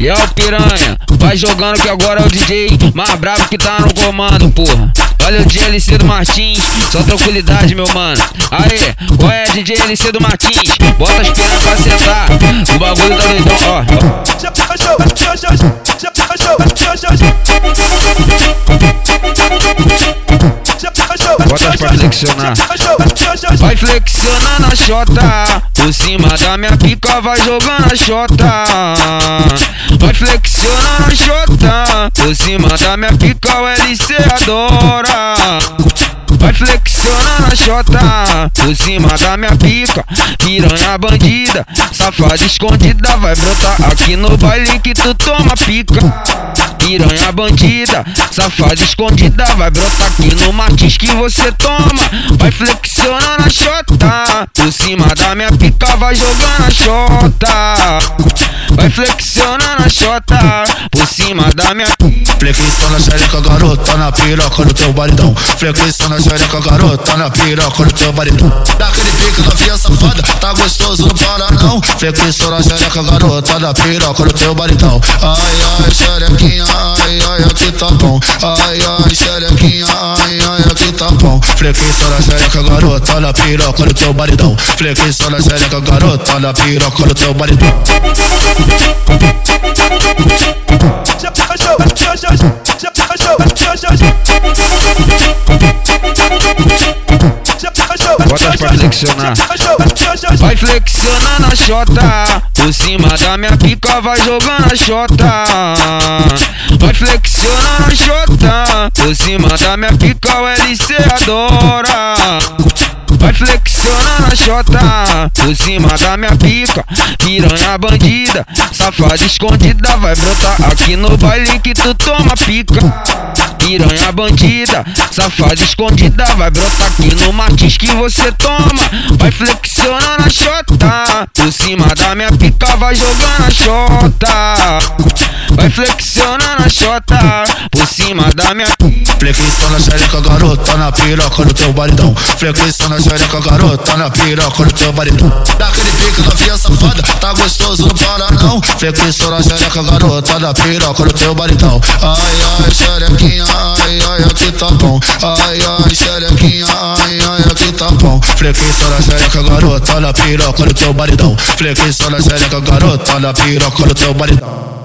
E o piranha, vai jogando que agora é o DJ mais brabo que tá no comando, porra. Olha o DJ LC do Martins, só tranquilidade, meu mano. Aê, qual é DJ LC do Martins? Bota as piranhas pra sentar, o bagulho tá doidão, ó. Bota Vai flexionar na chota. Por cima da minha pica, vai jogando a chota. Vai flexionar na chota. Por cima da minha pica, o LC adora. Vai flexionar na chota Por cima da minha pica Piranha bandida Safada escondida Vai brotar aqui no baile que tu toma pica Piranha bandida Safada escondida Vai brotar aqui no Martins que você toma. Vai flexionar na chota Por cima da minha pica Vai jogar na chota Vai flexionar na chota Por cima da minha Flexiona xereca garota na piroca no teu baridão. Flexiona xereca garota na piroca no teu baridão. Daquele pique novinha safada, tá gostoso, não para não. Flexiona xereca garota na piroca no teu baridão. Ai ai xerequinha, ai ai aqui tá bom. Ai ai xerequinha, bom Flexiona xereca garota na piroca no teu baridão. Flexiona xereca garota na piroca no teu baridão Bota pra flexionar. Vai flexionar na chota. Por cima da minha pica, vai jogando a chota. Vai flexionar na chota. Por cima da minha pica, o LC adora. Vai flexionar na chota Por cima da minha pica Piranha bandida Safada escondida Vai brotar aqui no baile que tu toma pica Piranha bandida Safada escondida Vai brotar aqui no Martins que você toma. Vai flexionar na chota Por cima da minha pica Vai jogar na chota Vai flexionar na chota Por cima da minha Flexiona xereca garota na piroca no teu baridão. Flexiona xereca garota na piroca no teu baridão. Daquele pique novinha safada, tá gostoso, não para não. Flexiona xereca garota na piroca no teu baridão. Ai ai xerequinha, ai ai aqui tá bom. Ai ai xerequinha, ai ai aqui tá bom. Flexiona xereca garota na piroca no teu baridão. Flexiona xereca garota na piroca no teu baridão